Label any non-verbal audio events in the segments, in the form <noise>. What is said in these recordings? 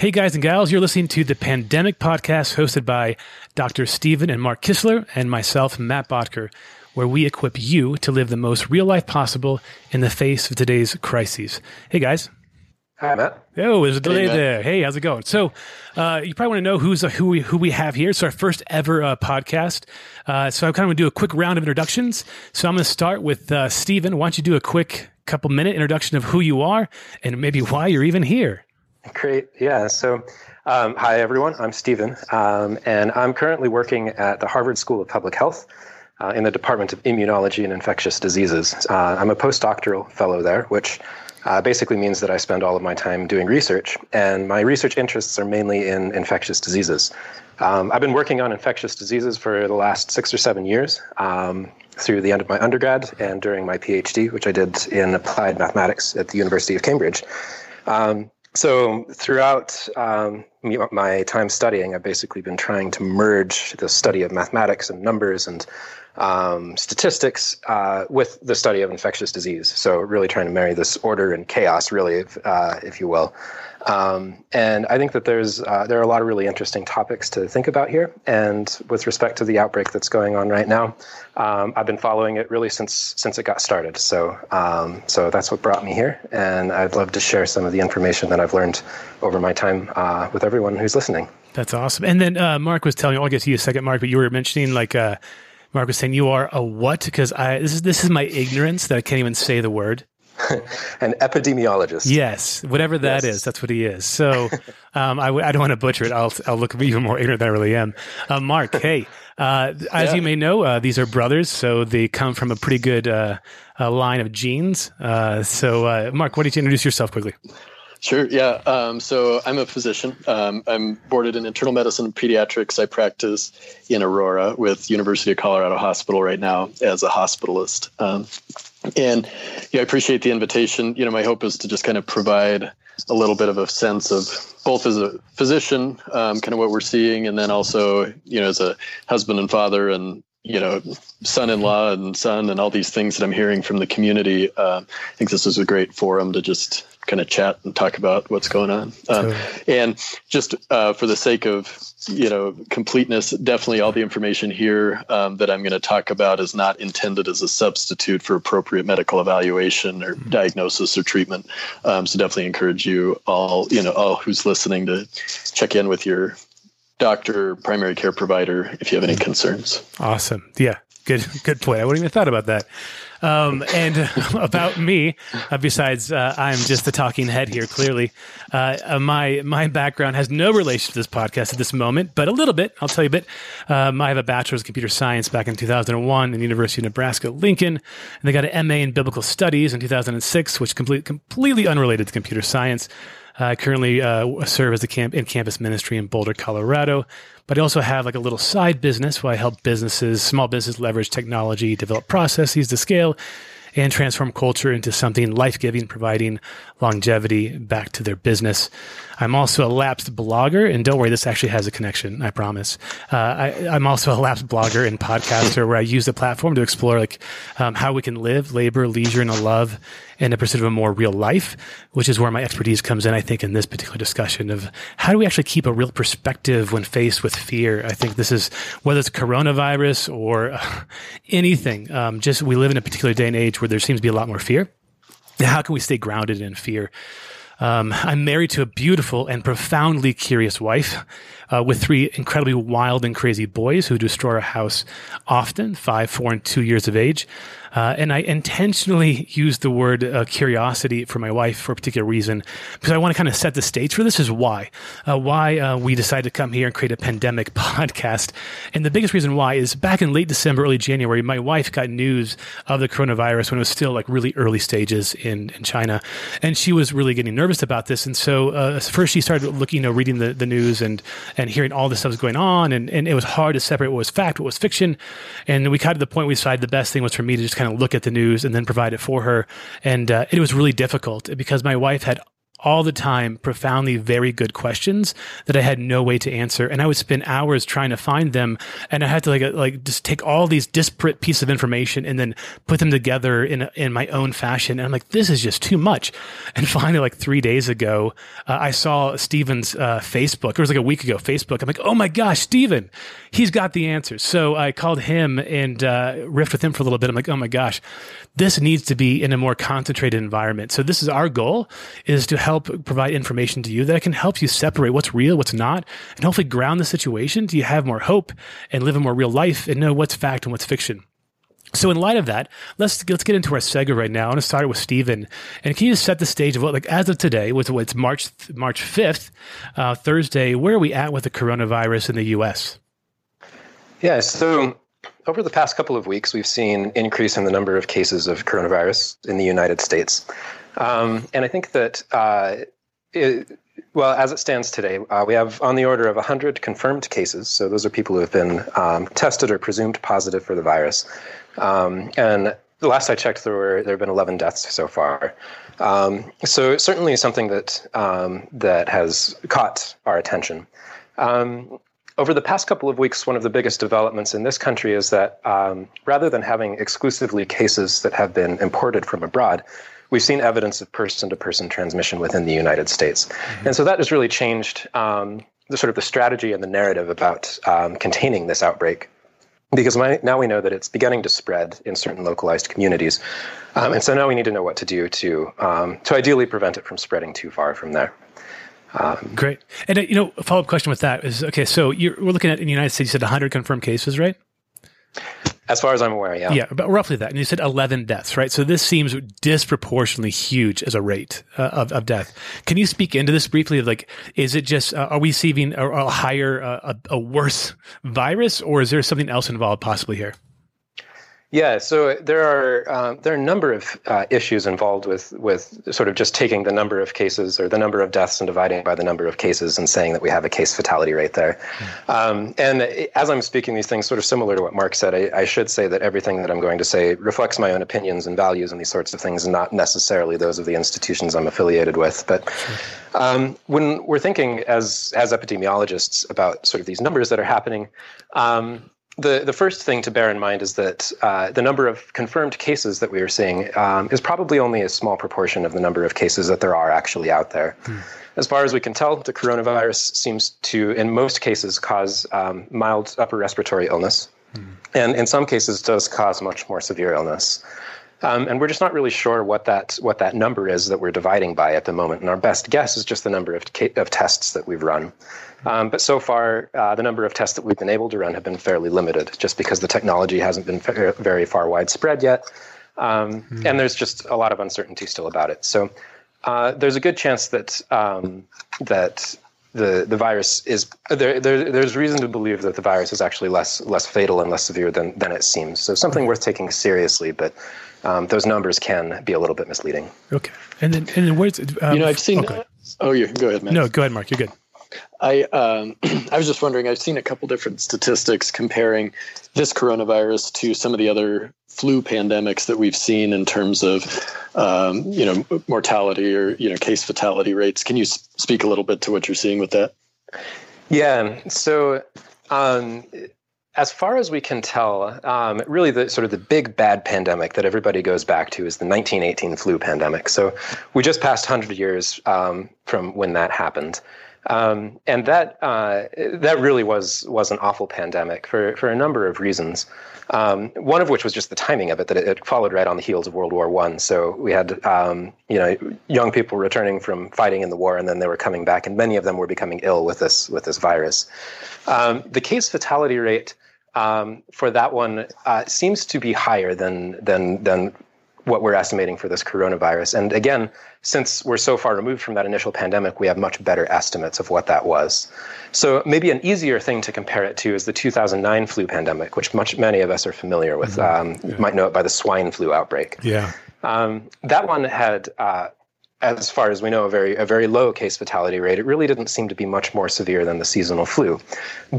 Hey, guys and gals, you're listening to the Pandemic Podcast hosted by Dr. Stephen and Mark Kistler and myself, Matt Botker, where we equip you to live the most real life possible in the face of today's crises. Hey, guys. Hi, Matt. Oh, there's a delay hey, there. Hey, how's it going? So, uh, you probably want to know who's uh, who we who we have here. It's our first ever uh, podcast. Uh, so, I kind of want to do a quick round of introductions. So, I'm going to start with uh, Stephen. Why don't you do a quick couple minute introduction of who you are and maybe why you're even here? Great. Yeah. So, um, hi, everyone. I'm Stephen, um, and I'm currently working at the Harvard School of Public Health uh, in the Department of Immunology and Infectious Diseases. Uh, I'm a postdoctoral fellow there, which uh, basically means that I spend all of my time doing research, and my research interests are mainly in infectious diseases. Um, I've been working on infectious diseases for the last six or seven years um, through the end of my undergrad and during my PhD, which I did in applied mathematics at the University of Cambridge. Um, so throughout um, my time studying, I've basically been trying to merge the study of mathematics and numbers and um, statistics uh, with the study of infectious disease. So really trying to marry this order and chaos, really, if, uh, if you will. Um, and I think that there's uh, there are a lot of really interesting topics to think about here. And with respect to the outbreak that's going on right now, um, I've been following it really since since it got started. So um, so that's what brought me here, and I'd love to share some of the information that I've learned over my time uh, with everyone who's listening. That's awesome. And then uh, Mark was telling. I'll get to you a second, Mark. But you were mentioning like. Uh, Mark was saying you are a what? Because I this is this is my ignorance that I can't even say the word. <laughs> An epidemiologist. Yes, whatever that yes. is, that's what he is. So <laughs> um, I, I, don't want to butcher it. I'll, I'll look even more ignorant than I really am. Uh, Mark, hey, uh, as yeah. you may know, uh, these are brothers, so they come from a pretty good uh, line of genes. Uh, so, uh, Mark, why don't you introduce yourself quickly? Sure. Yeah. Um, so I'm a physician. Um, I'm boarded in internal medicine and pediatrics. I practice in Aurora with University of Colorado Hospital right now as a hospitalist. And yeah, I appreciate the invitation. You know, my hope is to just kind of provide a little bit of a sense of both as a physician, um, kind of what we're seeing, and then also, you know, as a husband and father and you know, son-in-law and son and all these things that I'm hearing from the community. Uh, I think this is a great forum to just kind of chat and talk about what's going on. Um, and just uh, for the sake of you know completeness, definitely all the information here um, that I'm going to talk about is not intended as a substitute for appropriate medical evaluation or mm-hmm. diagnosis or treatment. Um, so definitely encourage you all, you know, all who's listening to check in with your doctor, primary care provider if you have any concerns. Awesome. Yeah. Good, good point. I wouldn't even thought about that. Um, and <laughs> about me, uh, besides uh, I'm just the talking head here. Clearly, uh, uh, my my background has no relation to this podcast at this moment, but a little bit. I'll tell you a bit. Um, I have a bachelor's in computer science back in 2001 in the University of Nebraska Lincoln, and they got an MA in biblical studies in 2006, which complete, completely unrelated to computer science. I currently uh, serve as a camp in campus ministry in Boulder, Colorado. But I also have like a little side business where I help businesses, small business, leverage technology, develop processes to scale, and transform culture into something life giving, providing longevity back to their business. I'm also a lapsed blogger, and don't worry, this actually has a connection. I promise. Uh, I, am also a lapsed blogger and podcaster, where I use the platform to explore like um, how we can live, labor, leisure, and a love in the pursuit of a more real life, which is where my expertise comes in. I think in this particular discussion of how do we actually keep a real perspective when faced with fear. I think this is whether it's coronavirus or uh, <laughs> anything. Um, just we live in a particular day and age where there seems to be a lot more fear. How can we stay grounded in fear? Um, I'm married to a beautiful and profoundly curious wife uh, with three incredibly wild and crazy boys who destroy our house often, five, four, and two years of age. Uh, and I intentionally used the word uh, curiosity for my wife for a particular reason because I want to kind of set the stage for this is why. Uh, why uh, we decided to come here and create a pandemic <laughs> podcast. And the biggest reason why is back in late December, early January, my wife got news of the coronavirus when it was still like really early stages in, in China. And she was really getting nervous about this. And so uh, first she started looking, you know, reading the, the news and, and hearing all this stuff was going on. And, and it was hard to separate what was fact, what was fiction. And we got to the point we decided the best thing was for me to just kind of look at the news and then provide it for her. And uh, it was really difficult because my wife had all the time profoundly very good questions that I had no way to answer. And I would spend hours trying to find them. And I had to like, like just take all these disparate pieces of information and then put them together in, in my own fashion. And I'm like, this is just too much. And <laughs> finally, like three days ago, uh, I saw Stephen's uh, Facebook. It was like a week ago, Facebook. I'm like, oh my gosh, Stephen, he's got the answers. So I called him and uh, riffed with him for a little bit. I'm like, oh my gosh, this needs to be in a more concentrated environment. So this is our goal is to help provide information to you that can help you separate what's real, what's not, and hopefully ground the situation so you have more hope and live a more real life and know what's fact and what's fiction. So in light of that, let's let's get into our segue right now. I want to start with Stephen, and can you just set the stage of what, like, as of today, with what's March March fifth, uh, Thursday, where are we at with the coronavirus in the U.S.? Yeah, so over the past couple of weeks, we've seen increase in the number of cases of coronavirus in the United States, um, and I think that. Uh, it, well, as it stands today, uh, we have on the order of 100 confirmed cases. So those are people who have been um, tested or presumed positive for the virus. Um, and the last I checked, there were there have been 11 deaths so far. Um, so certainly something that um, that has caught our attention. Um, over the past couple of weeks, one of the biggest developments in this country is that um, rather than having exclusively cases that have been imported from abroad, we've seen evidence of person-to-person transmission within the United States, mm-hmm. and so that has really changed um, the sort of the strategy and the narrative about containing this outbreak because now we know that it's beginning to spread in certain localized communities. Um, and so now we need to know what to do to, um, to ideally prevent it from spreading too far from there. Um, Great. And, uh, you know, a follow up question with that is okay, so we're looking at in the United States, you said 100 confirmed cases, right? As far as I'm aware, yeah. Yeah, about roughly that. And you said 11 deaths, right? So this seems disproportionately huge as a rate uh, of, of death. Can you speak into this briefly? Like, is it just, uh, are we seeing a, a higher, uh, a, a worse virus, or is there something else involved possibly here? Yeah, so there are um, there are a number of uh, issues involved with with sort of just taking the number of cases or the number of deaths and dividing by the number of cases and saying that we have a case fatality rate there. Mm. Um, and as I'm speaking these things, sort of similar to what Mark said, I, I, should say that everything that I'm going to say reflects my own opinions and values and these sorts of things, not necessarily those of the institutions I'm affiliated with. But um, when we're thinking as as epidemiologists about sort of these numbers that are happening. The, the first thing to bear in mind is that uh, the number of confirmed cases that we are seeing um, is probably only a small proportion of the number of cases that there are actually out there. Mm. As far as we can tell, the coronavirus seems to, in most cases, cause um, mild upper respiratory illness, mm. and in some cases, does cause much more severe illness. Um, and we're just not really sure what that what that number is that we're dividing by at the moment. And our best guess is just the number of of tests that we've run. Um, but so far, uh, the number of tests that we've been able to run have been fairly limited, just because the technology hasn't been very far widespread yet, um, mm. and there's just a lot of uncertainty still about it. So uh, there's a good chance that um, that the the virus is there, there, There's reason to believe that the virus is actually less less fatal and less severe than than it seems. So something worth taking seriously, but. Um, those numbers can be a little bit misleading. Okay, and then and then where's um, you know I've seen. Okay. Oh, you go ahead, man. No, go ahead, Mark. You're good. I um, <clears throat> I was just wondering. I've seen a couple different statistics comparing this coronavirus to some of the other flu pandemics that we've seen in terms of um, you know mortality or you know case fatality rates. Can you speak a little bit to what you're seeing with that? Yeah. So. Um, as far as we can tell, um, really the sort of the big bad pandemic that everybody goes back to is the 1918 flu pandemic. So we just passed 100 years um, from when that happened. Um, and that uh, that really was was an awful pandemic for for a number of reasons. Um, one of which was just the timing of it; that it, it, followed right on the heels of World War One. So we had um, you know young people returning from fighting in the war, and then they were coming back, and many of them were becoming ill with this with this virus. Um, the case fatality rate um, for that one uh, seems to be higher than than than what we're estimating for this coronavirus. And again, since we're so far removed from that initial pandemic, we have much better estimates of what that was. So maybe an easier thing to compare it to is the 2009 flu pandemic, which much many of us are familiar with. Mm-hmm. Um, yeah. You might know it by the swine flu outbreak. Yeah. Um, that one had, uh, as far as we know, a very a very low case fatality rate. It really didn't seem to be much more severe than the seasonal flu,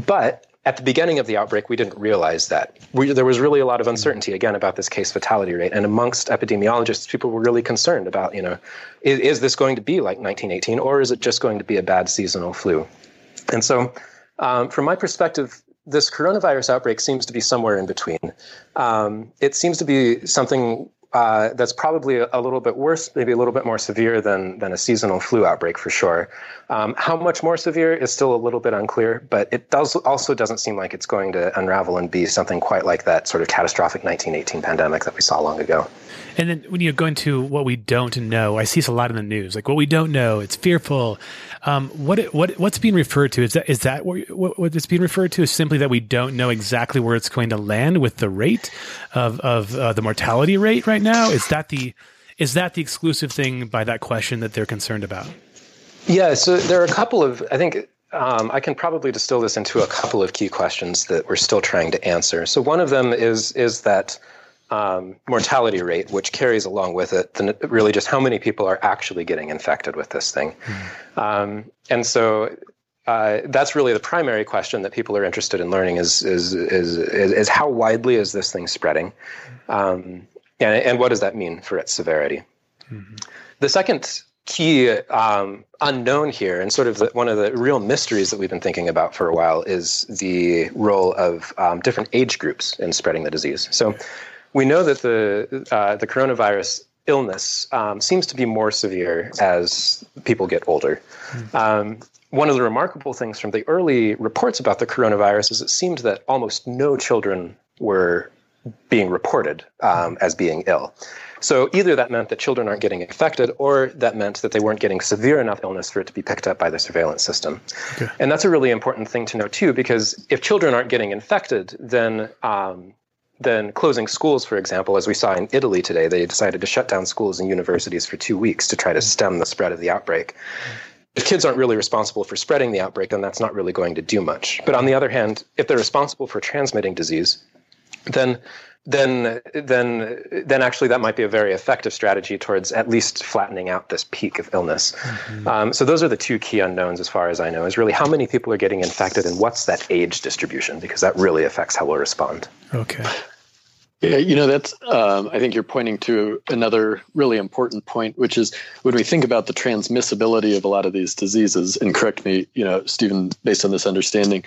but at the beginning of the outbreak, we didn't realize that. We, there was really a lot of uncertainty, again, about this case fatality rate. And amongst epidemiologists, people were really concerned about, you know, is, is this going to be like 1918 or is it just going to be a bad seasonal flu? And so, um, from my perspective, this coronavirus outbreak seems to be somewhere in between. Um, it seems to be something uh, that's probably a, a, little bit worse, maybe a little bit more severe than than a seasonal flu outbreak for sure. Um, how much more severe is still a little bit unclear, but it does also doesn't seem like it's going to unravel and be something quite like that sort of catastrophic 1918 pandemic that we saw long ago. And then when you go into what we don't know, I see this a lot in the news. Like what we don't know, it's fearful. Um, what what what's being referred to is that is that what, what what's being referred to is simply that we don't know exactly where it's going to land with the rate of of uh, the mortality rate right now. Is that the is that the exclusive thing by that question that they're concerned about? Yeah. So there are a couple of I think um, I can probably distill this into a couple of key questions that we're still trying to answer. So one of them is is that um, mortality rate, which carries along with it the, really just how many people are actually getting infected with this thing. Mm-hmm. Um, and so uh, that's really the primary question that people are interested in learning is, is, is, is, is how widely is this thing spreading? Um, and, and what does that mean for its severity? Mm-hmm. The second key um, unknown here, and sort of the, one of the real mysteries that we've been thinking about for a while, is the role of um, different age groups in spreading the disease. So we know that the uh, the coronavirus illness um, seems to be more severe as people get older. Mm. Um, one of the remarkable things from the early reports about the coronavirus is it seemed that almost no children were being reported um, as being ill. So either that meant that children aren't getting infected, or that meant that they weren't getting severe enough illness for it to be picked up by the surveillance system. Okay. And that's a really important thing to know too, because if children aren't getting infected, then um, then closing schools, for example, as we saw in Italy today, they decided to shut down schools and universities for two weeks to try to stem the spread of the outbreak. If kids aren't really responsible for spreading the outbreak, then that's not really going to do much. But on the other hand, if they're responsible for transmitting disease, then then then then actually that might be a very effective strategy towards at least flattening out this peak of illness. Mm-hmm. Um, so those are the two key unknowns, as far as I know, is really how many people are getting infected and what's that age distribution, because that really affects how we'll respond. Okay. Yeah, you know, that's, um, I think you're pointing to another really important point, which is when we think about the transmissibility of a lot of these diseases, and correct me, you know, Stephen, based on this understanding,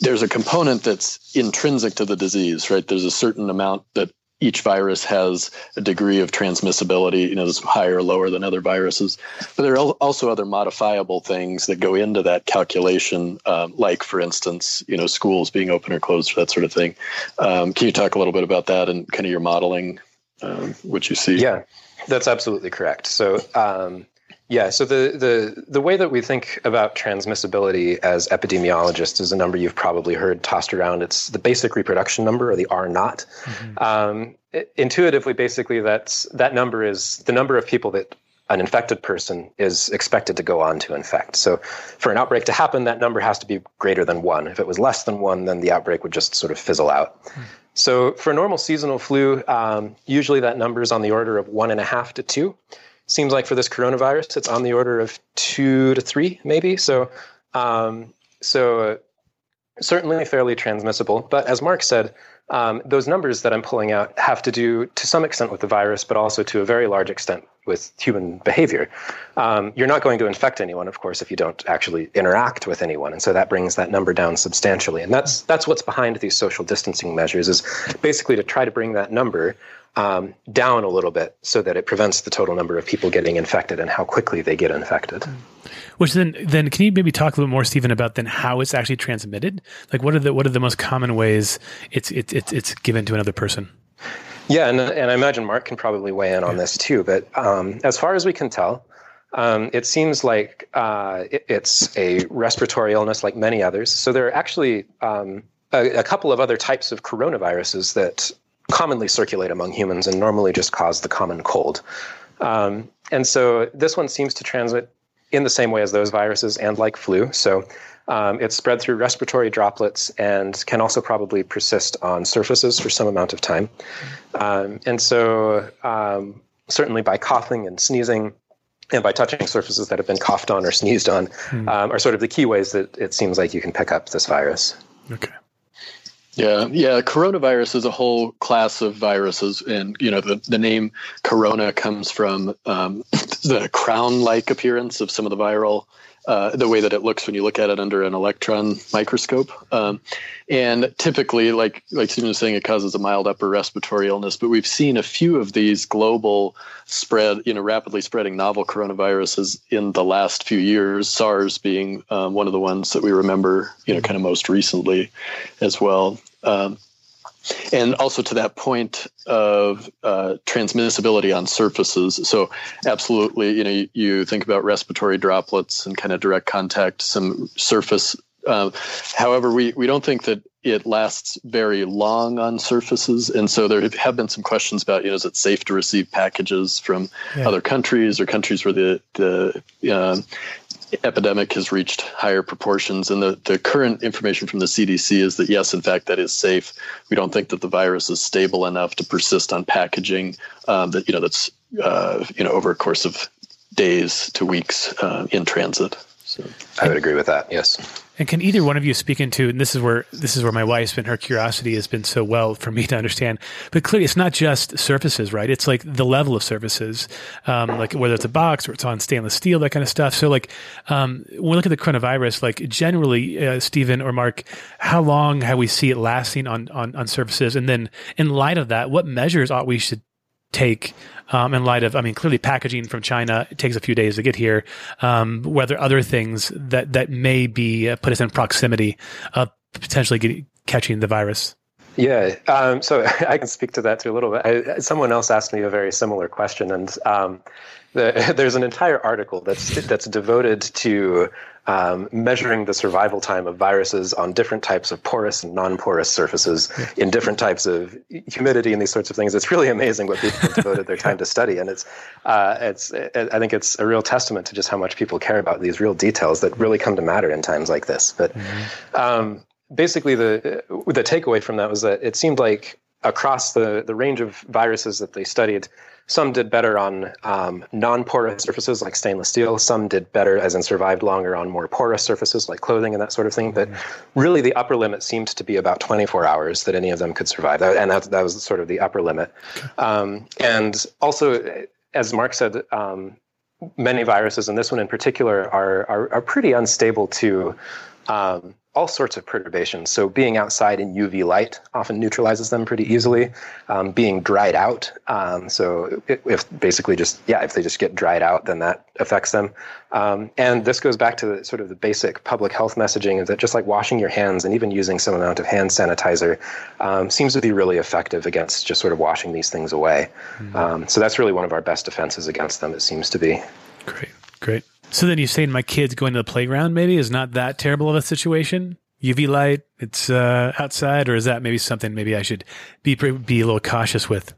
there's a component that's intrinsic to the disease, right? There's a certain amount that each virus has a degree of transmissibility, you know, that's higher or lower than other viruses. But there are also other modifiable things that go into that calculation, um, like, for instance, you know, schools being open or closed, that sort of thing. Um, can you talk a little bit about that and kind of your modeling, um, what you see? Yeah, that's absolutely correct. So, um, yeah, so the, the, the way that we think about transmissibility as epidemiologists is a number you've probably heard tossed around. It's the basic reproduction number, or the R naught. Mm-hmm. Um, intuitively, basically, that's that number is the number of people that an infected person is expected to go on to infect. So, for an outbreak to happen, that number has to be greater than one. If it was less than one, then the outbreak would just sort of fizzle out. Mm-hmm. So, for a normal seasonal flu, um, usually that number is on the order of one and a half to two seems like for this coronavirus, it's on the order of two to three, maybe. So, um, so uh, certainly fairly transmissible. But as Mark said, um, those numbers that I'm pulling out have to do to some extent with the virus, but also to a very large extent with human behavior. Um, you're not going to infect anyone, of course, if you don't actually interact with anyone, and so that brings that number down substantially. And that's that's what's behind these social distancing measures is basically to try to bring that number um, down a little bit so that it prevents the total number of people getting infected and how quickly they get infected. Which then, then can you maybe talk a little more, Stephen, about then how it's actually transmitted? Like, what are the what are the most common ways it's it's it's, it's given to another person? Yeah, and and I imagine Mark can probably weigh in on yeah. this too. But um, as far as we can tell, um, it seems like uh, it, it's a respiratory illness like many others. So there are actually um, a, a, couple of other types of coronaviruses that commonly circulate among humans and normally just cause the common cold. Um, and so this one seems to transmit in the same way as those viruses and like flu. So um, it's spread through respiratory droplets and can also probably persist on surfaces for some amount of time. Um, and so, um, certainly by coughing and sneezing, and by touching surfaces that have been coughed on or sneezed on, mm. are sort of the key ways that it seems like you can pick up this virus. Okay. Yeah, yeah. Coronavirus is a whole class of viruses, and you know the the name corona comes from um, <laughs> the crown-like appearance of some of the viral uh, the way that it looks when you look at it under an electron microscope. Um, and typically, like like Stephen was saying, it causes a mild upper respiratory illness. But we've seen a few of these global spread, you know, rapidly spreading novel coronaviruses in the last few years. SARS being um, one of the ones that we remember, you know, kind of most recently, as well. Um, and also to that point of uh, transmissibility on surfaces. So, absolutely, you know, you, you, think about respiratory droplets and kind of direct contact, some surface. Uh, however, we, we don't think that it lasts very long on surfaces, and so there have been some questions about, you know, is it safe to receive packages from yeah. other countries or countries where the the uh, epidemic has reached higher proportions. And the, the current information from the CDC is that, yes, in fact, that is safe. We don't think that the virus is stable enough to persist on packaging um, that, you know, that's, uh, you know, over a course of days to weeks uh, in transit. So I would agree with that. Yes. And can either one of you speak into, and this is where this is where my wife's been, her curiosity has been so well for me to understand. But clearly, it's not just surfaces, right? It's like the level of surfaces, um, like whether it's a box or it's on stainless steel, that kind of stuff. So, like um, when we look at the coronavirus, like generally, uh, Stephen or Mark, how long have we see it lasting on, on on surfaces? And then, in light of that, what measures ought we should take um, in light of, I mean, clearly packaging from China it takes a few days to get here. Um, whether other things that that may be uh, put us in proximity of potentially get, catching the virus. Yeah, um, so <laughs> I can speak to that too a little bit. I, someone else asked me a very similar question, and um, the, <laughs> there's an entire article that's that's devoted to um, measuring the survival time of viruses on different types of porous and non-porous surfaces in different types of humidity and these sorts of things. It's really amazing what people have <laughs> devoted their time to study, and it's uh, it's I think it's a real testament to just how much people care about these real details that really come to matter in times like this. But mm-hmm. um, basically, the the takeaway from that was that it seemed like across the the range of viruses that they studied some did better on um, non-porous surfaces like stainless steel. Some did better, as in survived longer, on more porous surfaces like clothing and that sort of thing. But really, the upper limit seemed to be about 24 hours that any of them could survive, and that, that was sort of the upper limit. Um, and also, as Mark said, um, many viruses, and this one in particular, are are, are pretty unstable to um, all sorts of perturbations. So being outside in UV light often neutralizes them pretty easily. Um, being dried out, um, so if basically just yeah, if they just get dried out, then that affects them. Um, and this goes back to the, sort of the basic public health messaging is that just like washing your hands and even using some amount of hand sanitizer um, seems to be really effective against just sort of washing these things away. Mm-hmm. so that's really one of our best defenses against them. It seems to be. Great, great. So then you're saying my kids going to the playground maybe is not that terrible of a situation? UV light, it's uh, outside, or is that maybe something maybe I should be be a little cautious with?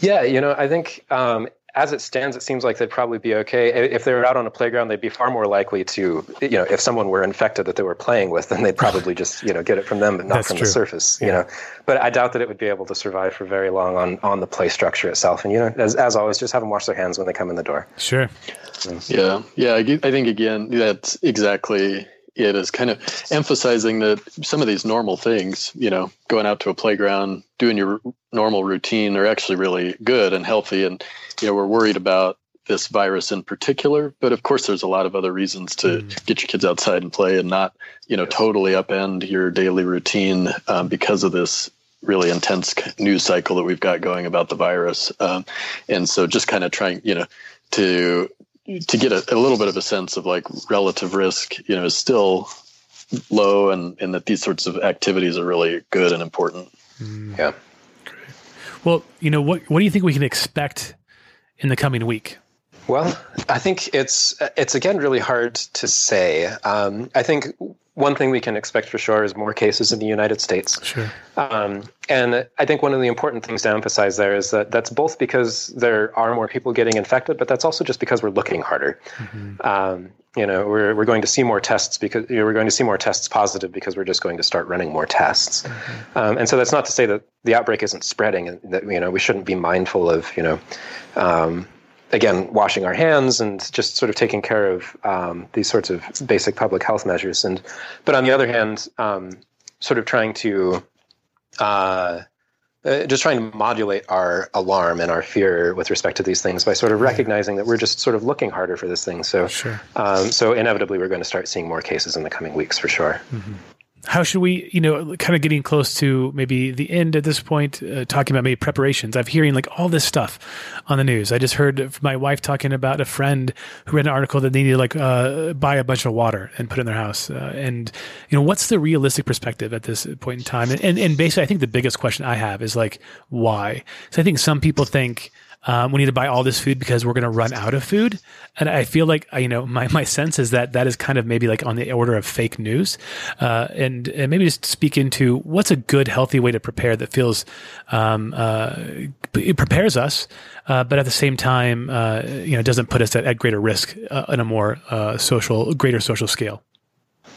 Yeah, you know, I think um, as it stands, it seems like they'd probably be okay. If they were out on a playground, they'd be far more likely to, you know, if someone were infected that they were playing with, then they'd probably just, you know, get it from them, but not That's from true. the surface, yeah. you know. But I doubt that it would be able to survive for very long on, on the play structure itself. And, you know, as, as always, just have them wash their hands when they come in the door. Sure. Yeah. Yeah. I think, again, that's exactly it is kind of emphasizing that some of these normal things, you know, going out to a playground, doing your normal routine are actually really good and healthy. And, you know, we're worried about this virus in particular, but of course there's a lot of other reasons to mm. get your kids outside and play and not, you know, totally upend your daily routine um, because of this really intense news cycle that we've got going about the virus. Um, and so just kind of trying, you know, to to get a, a, little bit of a sense of like relative risk, you know, is still low, and and that these sorts of activities are really good and important. Mm. Yeah. Great. Well, you know, what what do you think we can expect in the coming week? Well, I think it's it's again really hard to say. Um, I think one thing we can expect for sure is more cases in the United States. Sure. Um, and I think one of the important things to emphasize there is that that's both because there are more people getting infected, but that's also just because we're looking harder. Mm-hmm. Um, you know, we're we're going to see more tests because you know, we're going to see more tests positive because we're just going to start running more tests. Mm-hmm. Um, and so that's not to say that the outbreak isn't spreading, and that you know we shouldn't be mindful of you know um, again, washing our hands and just sort of taking care of um, these sorts of basic public health measures. And but on the other hand, um, sort of trying to uh, uh, just trying to modulate our alarm and our fear with respect to these things by sort of recognizing that we're just sort of looking harder for this thing. So, sure. um, so inevitably, we're going to start seeing more cases in the coming weeks for sure. Mm-hmm how should we, you know, kind of getting close to maybe the end at this point, uh, talking about maybe preparations. I'm hearing like all this stuff on the news. I just heard my wife talking about a friend who read an article that they needed to like uh, buy a bunch of water and put in their house. Uh, and, you know, what's the realistic perspective at this point in time? And, and, and basically, I think the biggest question I have is like, why? So I think some people think, um, we need to buy all this food because we're going to run out of food. And I feel like, you know, my, my sense is that that is kind of maybe like on the order of fake news. Uh, and, and maybe just speak into what's a good, healthy way to prepare that feels, um, uh, it prepares us, uh, but at the same time, uh, you know, doesn't put us at, at greater risk uh, in a more uh, social, greater social scale.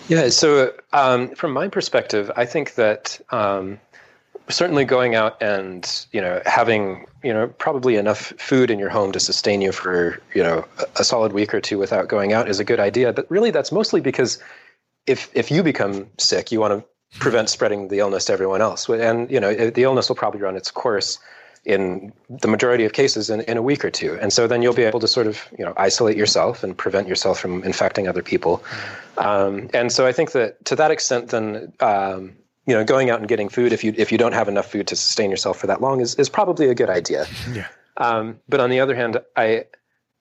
Yeah. So, um, from my perspective, I think that um, certainly going out and you know having you know probably enough food in your home to sustain you for you know a solid week or two without going out is a good idea. But really that's mostly because if if you become sick you want to prevent spreading the illness to everyone else. And you know the illness will probably run its course in the majority of cases in, in a week or two. And so then you'll be able to sort of you know isolate yourself and prevent yourself from infecting other people. Um, and so i think that to that extent then um, you know, going out and getting food if you if you don't have enough food to sustain yourself for that long is is probably a good idea. Yeah. Um, but on the other hand, I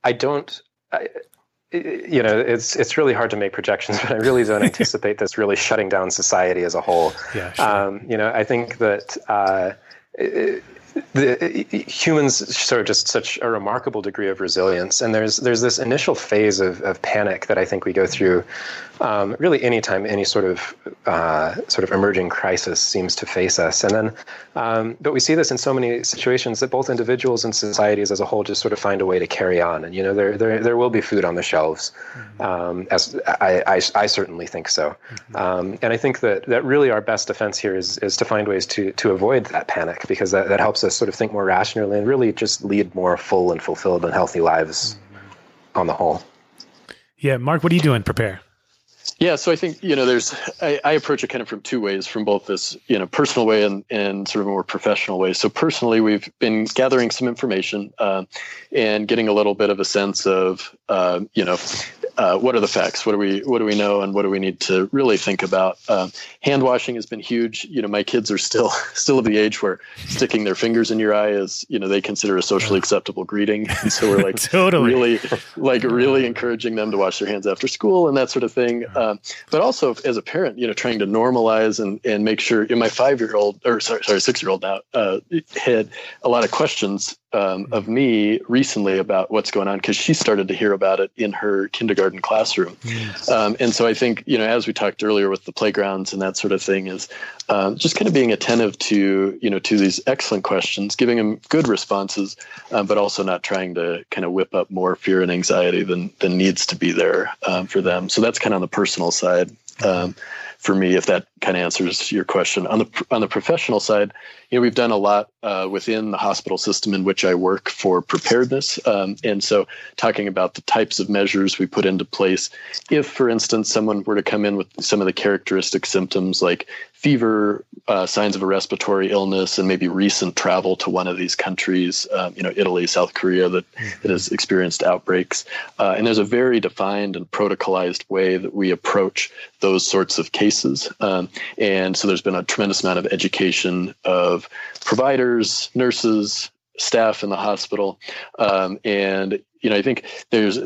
I don't. I, you know, it's it's really hard to make projections, <laughs> but I really don't anticipate this really shutting down society as a whole. Yeah, sure. um, you know, I think that uh, the humans show just such a remarkable degree of resilience, and there's there's this initial phase of, of panic that I think we go through. Um, really, anytime any sort of uh, sort of emerging crisis seems to face us, and then, um, but we see this in so many situations that both individuals and societies as a whole just sort of find a way to carry on. And you know, there there there will be food on the shelves, mm-hmm. um, as I, I, I certainly think so, mm-hmm. Um, and I think that that really our best defense here is is to find ways to to avoid that panic because that that helps us sort of think more rationally and really just lead more full and fulfilled and healthy lives mm-hmm. on the whole. Yeah, Mark, what are you doing? Prepare. Yeah, so I think you know, there's I, I, approach it kind of from two ways, from both this you know personal way and and sort of more professional way. So personally, we've been gathering some information uh, and getting a little bit of a sense of uh, you know uh, what are the facts? What do we what do we know, and what do we need to really think about? Uh, hand washing has been huge. You know, my kids are still <laughs> still of the age where sticking their fingers in your eye is you know they consider a socially acceptable greeting, and so we're like <laughs> totally really like really encouraging them to wash their hands after school and that sort of thing. Uh, but also as a parent, you know, trying to normalize and and make sure. You know, my five year old or sorry sorry six year old now uh, had a lot of questions um, of me recently about what's going on because she started to hear about it in her kindergarten classroom. Yes. Um, and so I think, you know, as we talked earlier with the playgrounds and that sort of thing, is um, just kind of being attentive to, you know, to these excellent questions, giving them good responses, um, but also not trying to kind of whip up more fear and anxiety than, than needs to be there um, for them. So that's kind of on the personal side. For me, if that kind of answers your question. On the on the professional side, you know, we've done a lot uh, within the hospital system in which I work for preparedness, um, and so talking about the types of measures we put into place. If, for instance, someone were to come in with some of the characteristic symptoms like fever, uh, signs of a respiratory illness, and maybe recent travel to one of these countries, um, you know, Italy, South Korea, that, that has experienced outbreaks, uh, and there's a very defined and protocolized way that we approach those sorts of cases. Um, and so there's been a tremendous amount of education of providers, nurses, staff in the hospital. Um, and, you know, I think there's,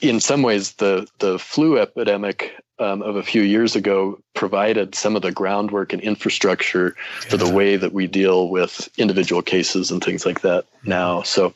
in some ways, the, the flu epidemic um, of a few years ago provided some of the groundwork and infrastructure yeah. for the way that we deal with individual cases and things like that now. So,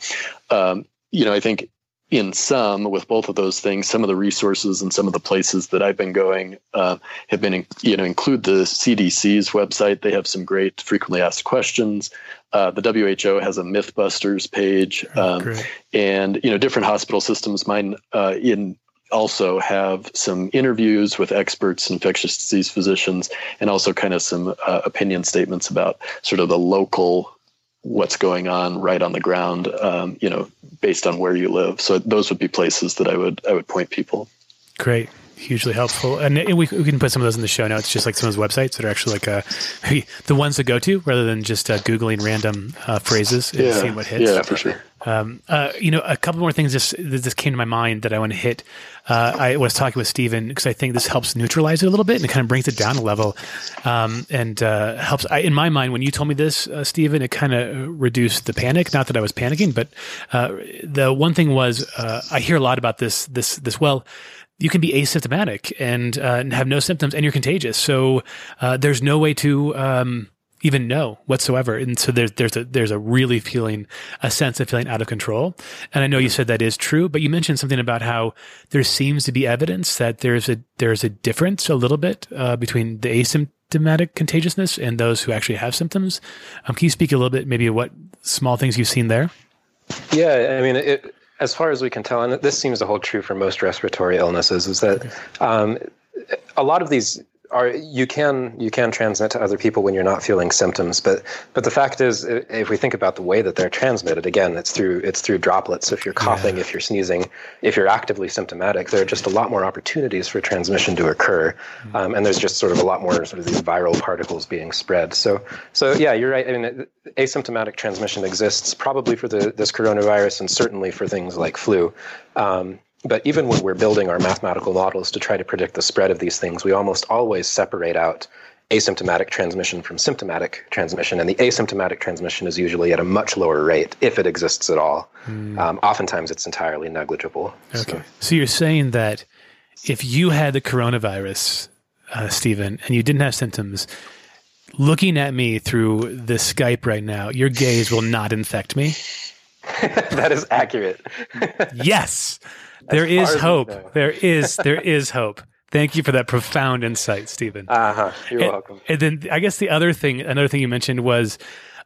um, you know, I think in some with both of those things some of the resources and some of the places that i've been going uh, have been you know include the cdc's website. They have some great frequently asked questions. Uh, the who has a mythbusters page oh, um, and you know different hospital systems. Mine uh, in also have some interviews with experts infectious disease physicians and also kind of some uh, opinion statements about sort of the local what's going on right on the ground, um, you know, based on where you live. So those would be places that I would I would point people. Great. Hugely helpful. And we, we can put some of those in the show notes, just like some of those websites that are actually like uh, the ones to go to rather than just uh, Googling random uh, phrases and yeah. seeing what hits. Yeah, for sure. Um, uh, you know, a couple more things just this came to my mind that I want to hit. Uh, I was talking with Stephen because I think this helps neutralize it a little bit and it kind of brings it down a level, um, and uh, helps. I, in my mind, when you told me this, uh, Stephen, it kind of reduced the panic. Not that I was panicking, but uh, the one thing was uh, I hear a lot about this. This this well you can be asymptomatic and, uh, have no symptoms and you're contagious. So uh, there's no way to um, even know whatsoever. And so there's there's a there's a really feeling a sense of feeling out of control. And I know you said that is true, but you mentioned something about how there seems to be evidence that there's a there's a difference a little bit uh, between the asymptomatic contagiousness and those who actually have symptoms. Um, can you speak a little bit, maybe what small things you've seen there? Yeah, I mean, it, as far as we can tell, and this seems to hold true for most respiratory illnesses, is that um, a lot of these are you can you can transmit to other people when you're not feeling symptoms but but the fact is if we think about the way that they're transmitted again it's through it's through droplets. If you're coughing yeah. if you're sneezing if you're actively symptomatic there are just a lot more opportunities for transmission to occur. Mm-hmm. um, and there's just sort of a lot more sort of these viral particles being spread. So so yeah you're right. I mean asymptomatic transmission exists probably for the this coronavirus and certainly for things like flu. Um, but even when we're building our mathematical models to try to predict the spread of these things, we almost always separate out asymptomatic transmission from symptomatic transmission. And the asymptomatic transmission is usually at a much lower rate, if it exists at all. Mm. Um, oftentimes it's entirely negligible. Okay. So. so. you're saying that if you had the coronavirus, uh, Stephen, and you didn't have symptoms, looking at me through the Skype right now, your gaze will not infect me? <laughs> that is accurate. yes there is hope. There is there <laughs> is hope. Thank you for that profound insight, Stephen. Uh huh. You're and, welcome. And then I guess the other thing, another thing you mentioned was,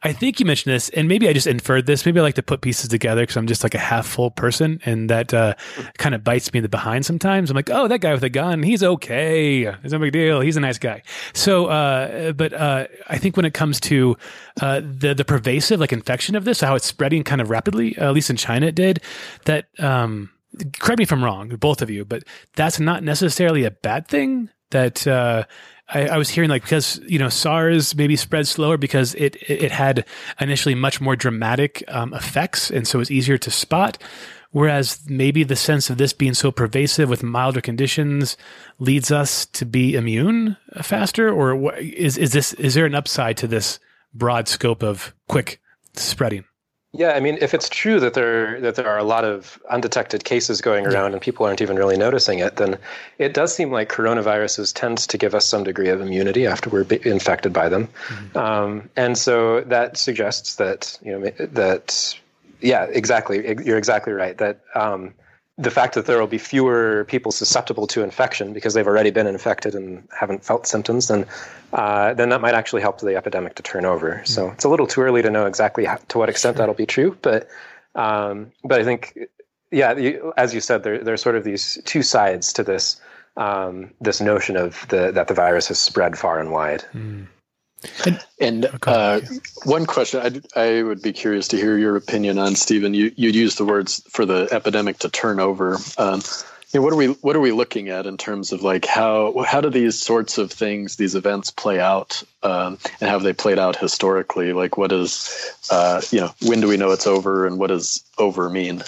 I think you mentioned this, and maybe I just inferred this. Maybe I like to put pieces together because I'm just like a half full person, and that uh, kind of bites me in the behind sometimes. I'm like, oh, that guy with a gun, he's okay. It's no big deal. He's a nice guy. So, uh, but uh, I think when it comes to uh, the the pervasive like infection of this, how it's spreading kind of rapidly, at least in China, it did. That um, correct me if I'm wrong, both of you, but that's not necessarily a bad thing. That uh, I, I, was hearing, like because you know SARS maybe spread slower because it it had initially much more dramatic um, effects, and so it's easier to spot. Whereas maybe the sense of this being so pervasive with milder conditions leads us to be immune faster, or is is this is there an upside to this broad scope of quick spreading? Yeah, I mean, if it's true that there that there are a lot of undetected cases going around and people aren't even really noticing it, then it does seem like coronaviruses tend to give us some degree of immunity after we're infected by them, mm-hmm. um, and so that suggests that you know that yeah, exactly, you're exactly right that. Um, the fact that there will be fewer people susceptible to infection because they've already been infected and haven't felt symptoms, then uh, then that might actually help the epidemic to turn over. Mm-hmm. So it's a little too early to know exactly how, to what extent that'll be true, but um, but I think yeah, you, as you said, there there's sort of these two sides to this um, this notion of the that the virus has spread far and wide. Mm. And, and uh, one question I, I would be curious to hear your opinion on, Stephen. You you used the words for the epidemic to turn over. Um, you know, what are we what are we looking at in terms of like how how do these sorts of things, these events, play out, um, and have they played out historically? Like, what is uh, you know when do we know it's over, and what does over mean?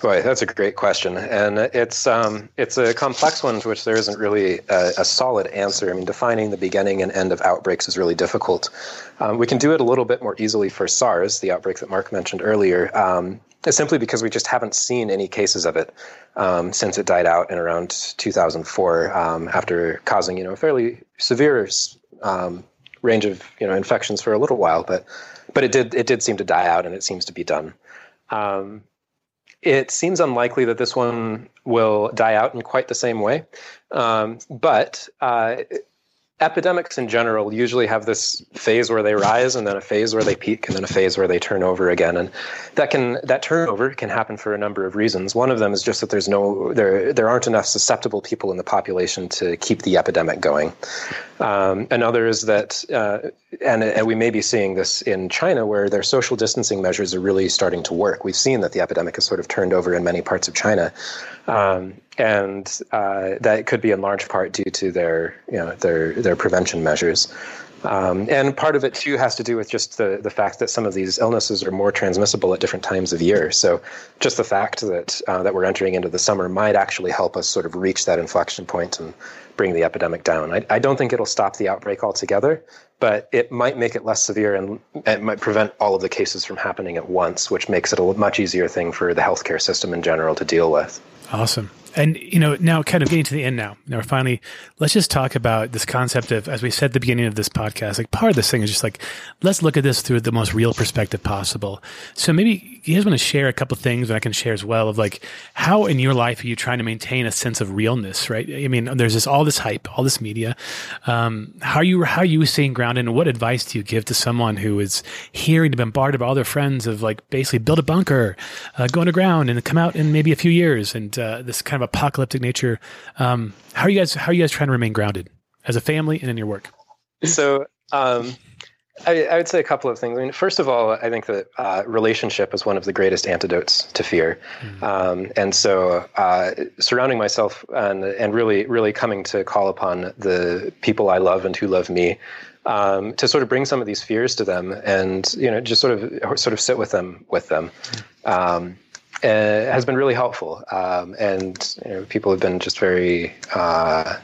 Boy, that's a great question, and it's um, it's a complex one to which there isn't really a, a, solid answer. I mean, defining the beginning and end of outbreaks is really difficult. Um, we can do it a little bit more easily for SARS, the outbreak that Mark mentioned earlier, um, simply because we just haven't seen any cases of it um, since it died out in around 2004, um, after causing you know a fairly severe um, range of you know infections for a little while, but but it did it did seem to die out, and it seems to be done. Um, it seems unlikely that this one will die out in quite the same way. Um, but uh, epidemics in general usually have this phase where they rise and then a phase where they peak and then a phase where they turn over again. And that can that turnover can happen for a number of reasons. One of them is just that there's no there there aren't enough susceptible people in the population to keep the epidemic going. Um, another is that uh, and, and we may be seeing this in China where their social distancing measures are really starting to work. We've seen that the epidemic has sort of turned over in many parts of China. Um, and uh, that could be in large part due to their you know their their prevention measures. Um, and part of it too has to do with just the the fact that some of these illnesses are more transmissible at different times of year. So, just the fact that uh, that we're entering into the summer might actually help us sort of reach that inflection point and bring the epidemic down. I, I don't think it'll stop the outbreak altogether, but it might make it less severe and it might prevent all of the cases from happening at once, which makes it a much easier thing for the healthcare system in general to deal with. Awesome. And you know, now kind of getting to the end now. Now we're finally let's just talk about this concept of as we said at the beginning of this podcast, like part of this thing is just like let's look at this through the most real perspective possible. So maybe you guys want to share a couple things that I can share as well of like how in your life are you trying to maintain a sense of realness, right? I mean, there's this all this hype, all this media. Um, how are you how are you staying grounded and what advice do you give to someone who is hearing to bombarded by all their friends of like basically build a bunker, uh, go underground and come out in maybe a few years and uh, this kind of apocalyptic nature. Um, how are you guys? How are you guys trying to remain grounded as a family and in your work? So. Um, I, I, would say a couple of things. I mean, first of all, I think that uh, relationship is one of the greatest antidotes to fear, mm-hmm. um, and so uh, surrounding myself and and really really coming to call upon the people I love and who love me um, to sort of bring some of these fears to them, and you know just sort of sort of sit with them with them. Mm-hmm. Um, uh, has been really helpful. Um, and you know, people have been just very. Uh,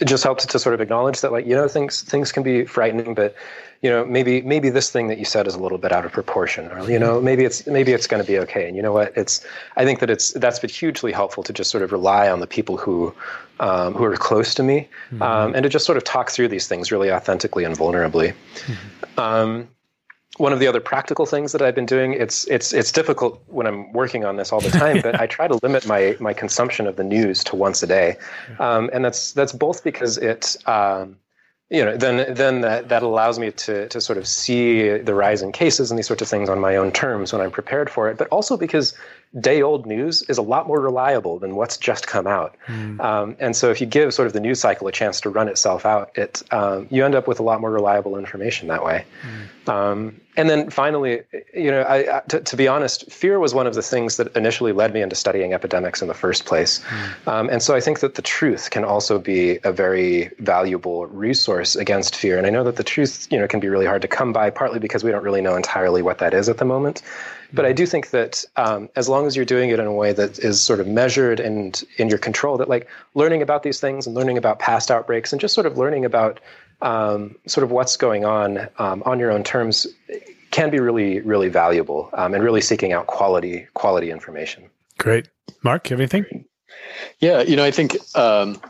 it just helps to sort of acknowledge that, like you know, things things can be frightening, but you know, maybe maybe this thing that you said is a little bit out of proportion, or you know, maybe it's maybe it's going to be okay. And you know what? It's I think that it's that's been hugely helpful to just sort of rely on the people who um, who are close to me, mm-hmm. um, and to just sort of talk through these things really authentically and vulnerably. Mm-hmm. Um, one of the other practical things that I've been doing, it's it's it's difficult when I'm working on this all the time, <laughs> but I try to limit my my consumption of the news to once a day, um, and that's that's both because it um, you know then then that, that allows me to to sort of see the rise in cases and these sorts of things on my own terms when I'm prepared for it, but also because day old news is a lot more reliable than what's just come out. Mm. Um, and so if you give sort of the news cycle a chance to run itself out, it um, you end up with a lot more reliable information that way. Mm. Um, and then finally, you know, I, to, to, be honest, fear was one of the things that initially led me into studying epidemics in the first place. Mm. and so I think that the truth can also be a very valuable resource against fear. And I know that the truth, you know, can be really hard to come by, partly because we don't really know entirely what that is at the moment. But I do think that um, as long as you're doing it in a way that is sort of measured and in your control, that like learning about these things and learning about past outbreaks and just sort of learning about um, sort of what's going on um, on your own terms can be really, really valuable um, and really seeking out quality quality information. Great, Mark, you have anything? Yeah, you know, I think um,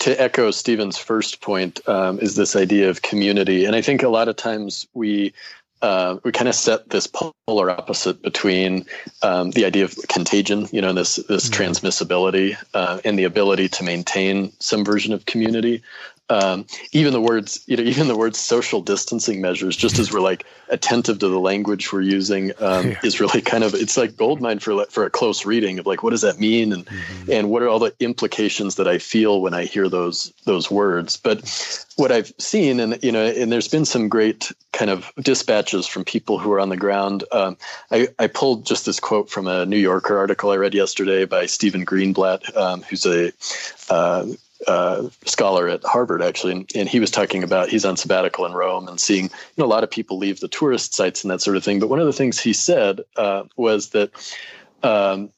to echo Stephen's first point um, is this idea of community, and I think a lot of times we uh, we kind of set this polar opposite between um, the idea of contagion, you know, this this mm-hmm. transmissibility uh, and the ability to maintain some version of community, um, even the words, you know, <laughs> even the words social distancing measures, just as we're like attentive to the language we're using, um, yeah. is really kind of it's like goldmine for for a close reading of like what does that mean and mm-hmm. and what are all the implications that I feel when I hear those those words. But what I've seen, and you know, and there's been some great kind of dispatches from people who are on the ground. Um, I, I pulled just this quote from a New Yorker article I read yesterday by Stephen Greenblatt, um, who's a uh, uh, scholar at Harvard, actually, and, and, he was talking about he's on sabbatical in Rome and seeing you know a lot of people leave the tourist sites and that sort of thing. But one of the things he said uh, was that um,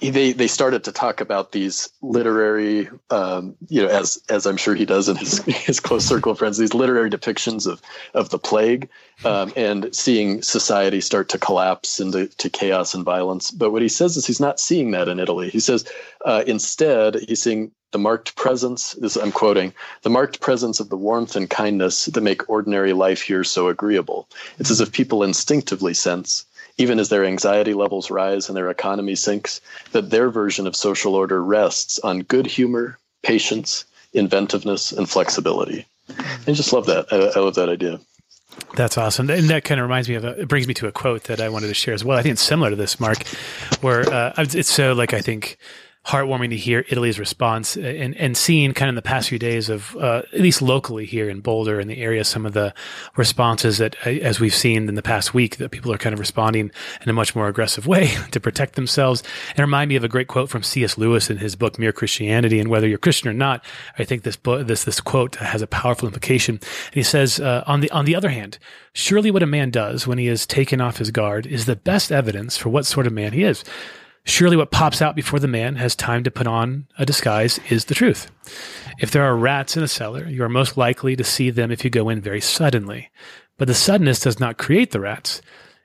they they started to talk about these literary, um, you know, as as I'm sure he does in his <laughs> his close circle of friends, these literary depictions of of the plague, um, and seeing society start to collapse into to chaos and violence. But what he says is he's not seeing that in Italy. He says uh, instead he's seeing the marked presence. This I'm quoting the marked presence of the warmth and kindness that make ordinary life here so agreeable. It's as if people instinctively sense even as their anxiety levels rise and their economy sinks, that their version of social order rests on good humor, patience, inventiveness, and flexibility. I just love that. I, I love that idea. That's awesome, and that kind of reminds me of a, it brings me to a quote that I wanted to share as well. I think it's similar to this, Mark, where uh, it's so like I think heartwarming to hear Italy's response and, and seeing kind of in the past few days of, uh, at least locally here in Boulder in the area, some of the responses that, uh, as we've seen in the past week, that people are kind of responding in a much more aggressive way <laughs> to protect themselves. And remind me of a great quote from C.S. Lewis in his book Mere Christianity. And whether you're Christian or not, I think this book, this this quote has a powerful implication. And he says, uh, on the on the other hand, surely what a man does when he is taken off his guard is the best evidence for what sort of man he is. Surely what pops out before the man has time to put on a disguise is the truth. If there are rats in a cellar, you are most likely to see them if you go in very suddenly. But the suddenness does not create the rats,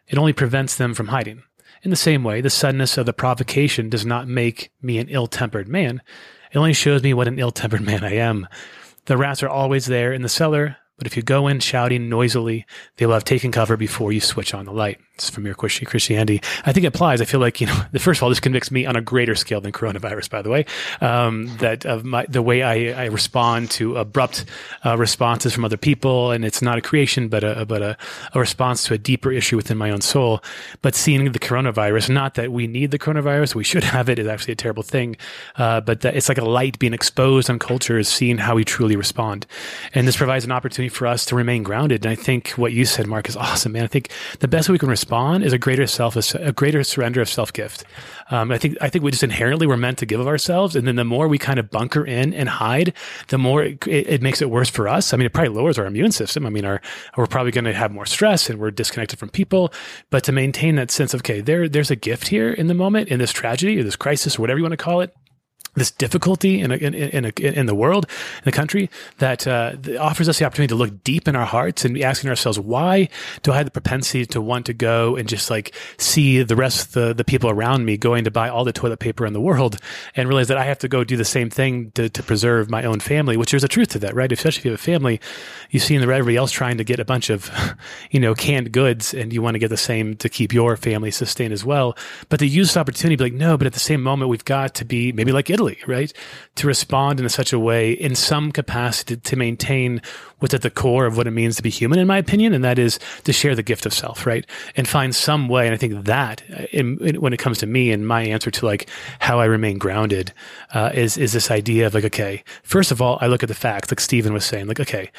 it only prevents them from hiding. In the same way, the suddenness of the provocation does not make me an ill tempered man, it only shows me what an ill tempered <laughs> man I am. The rats are always there in the cellar, but if you go in shouting noisily, they will have taken cover before you switch on the light. From Mere Christianity. I think it applies. I feel like, you know, <laughs> first of all, this convicts me on a greater scale than coronavirus, by the way, um, that of my, the way I, I respond to abrupt uh, responses from other people. And it's not a creation, but a, but a, a response to a deeper issue within my own soul. But seeing the coronavirus, not that we need the coronavirus, we should have it is actually a terrible thing. Uh, but that it's like a light being exposed on culture is seeing how we truly respond. And this provides an opportunity for us to remain grounded. And I think what you said, Mark, is awesome, man. I think the best way we can respond respond is a greater self, a greater surrender of self gift. Um, I think, I think we just inherently were meant to give of ourselves. And then the more we kind of bunker in and hide, the more it, it, it makes it worse for us. I mean, it probably lowers our immune system. I mean, our, we're probably going to have more stress and we're disconnected from people. But to maintain that sense of, okay, there, there's a gift here in the moment, in this tragedy or this crisis or whatever you want to call it this difficulty in, a, in, in, a, in, the world, in the country, that, uh, offers us the opportunity to look deep in our hearts and be asking ourselves, why do I have the propensity to want to go and just like see the rest of the, the people around me going to buy all the toilet paper in the world and realize that I have to go do the same thing to, to preserve my own family, which there's a truth to that, right? Especially if you have a family, you see everybody else trying to get a bunch of, <laughs> you know, canned goods and you want to get the same to keep your family sustained as well. But to use this opportunity, be like, no, but at the same moment, we've got to be maybe like Italy right? To respond in such a way in some capacity to maintain what's at the core of what it means to be human, in my opinion, and that is to share the gift of self, right? And find some way. And I think that in, in, when it comes to me and my answer to like how I remain grounded, uh, is, is this idea of like, okay, first of all, I look at the facts, like Stephen was saying, like, okay,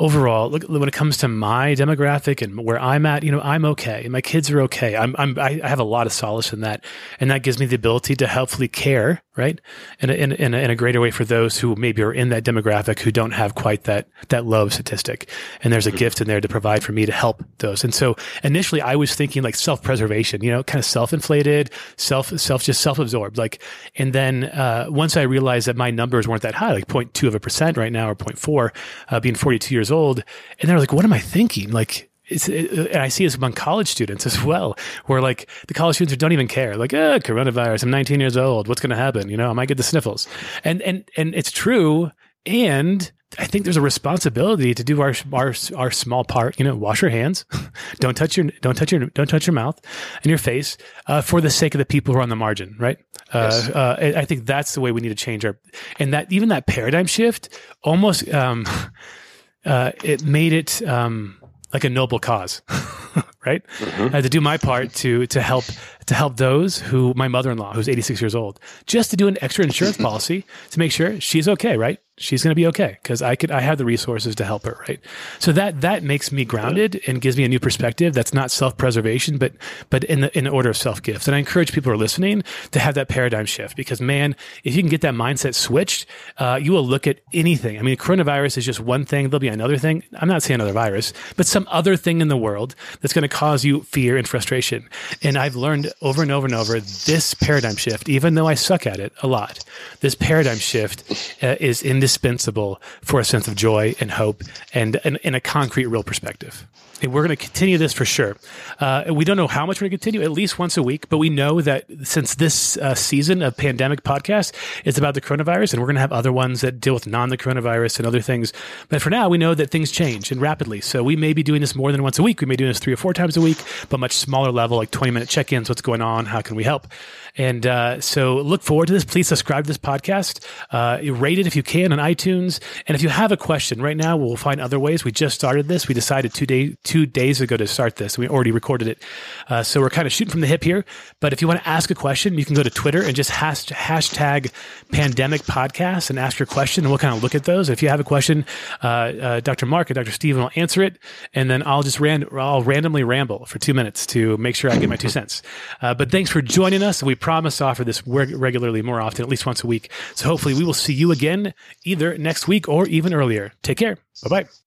overall, look, when it comes to my demographic and where I'm at, you know, I'm okay. My kids are okay. I'm, I'm, I have a lot of solace in that. And that gives me the ability to helpfully care, right? In a, in, in, a, in a greater way for those who maybe are in that demographic who don't have quite that, that low statistic. And there's a gift in there to provide for me to help those. And so initially I was thinking like self preservation, you know, kind of self inflated, self, self, just self absorbed. Like, and then, uh, once I realized that my numbers weren't that high, like 0.2 of a percent right now or 0.4, uh, being 42 years old. And they're like, what am I thinking? Like, it's, it, and I see this among college students as well, where like the college students don't even care, like, ah, coronavirus. I'm 19 years old. What's going to happen? You know, I might get the sniffles, and and and it's true. And I think there's a responsibility to do our our our small part. You know, wash your hands, <laughs> don't touch your don't touch your don't touch your mouth and your face uh, for the sake of the people who are on the margin, right? Uh, yes. Uh, I think that's the way we need to change our and that even that paradigm shift almost. Um, <laughs> uh, it made it um, like a noble cause, <laughs> right? Mm-hmm. I had to do my part to to help to help those who my mother in law, who's 86 years old, just to do an extra insurance <laughs> policy to make sure she's okay, right? She's going to be okay because I could I have the resources to help her, right? So that that makes me grounded and gives me a new perspective. That's not self preservation, but but in the in the order of self gift. And I encourage people who are listening to have that paradigm shift because man, if you can get that mindset switched, uh, you will look at anything. I mean, coronavirus is just one thing. There'll be another thing. I'm not saying another virus, but some other thing in the world that's going to cause you fear and frustration. And I've learned over and over and over this paradigm shift, even though I suck at it a lot. This paradigm shift uh, is in this indispensable for a sense of joy and hope and in a concrete, real perspective. And we're going to continue this for sure. Uh, we don't know how much we're going to continue, at least once a week, but we know that since this uh, season of pandemic podcast is about the coronavirus, and we're going to have other ones that deal with non the coronavirus and other things. But for now, we know that things change and rapidly. So we may be doing this more than once a week. We may be doing this three or four times a week, but much smaller level, like 20 minute check ins. What's going on? How can we help? And uh, so look forward to this. Please subscribe to this podcast. Uh, rate it if you can on iTunes. And if you have a question right now, we'll find other ways. We just started this. We decided two day two days ago to start this. We already recorded it, uh, so we're kind of shooting from the hip here. But if you want to ask a question, you can go to Twitter and just hash, hashtag pandemic podcast and ask your question, and we'll kind of look at those. If you have a question, uh, uh, Dr. Mark and Dr. Stephen will answer it, and then I'll just ran- I'll randomly ramble for two minutes to make sure I get my two cents. Uh, but thanks for joining us. We promise to offer this reg- regularly more often, at least once a week. So hopefully we will see you again either next week or even earlier. Take care. Bye bye.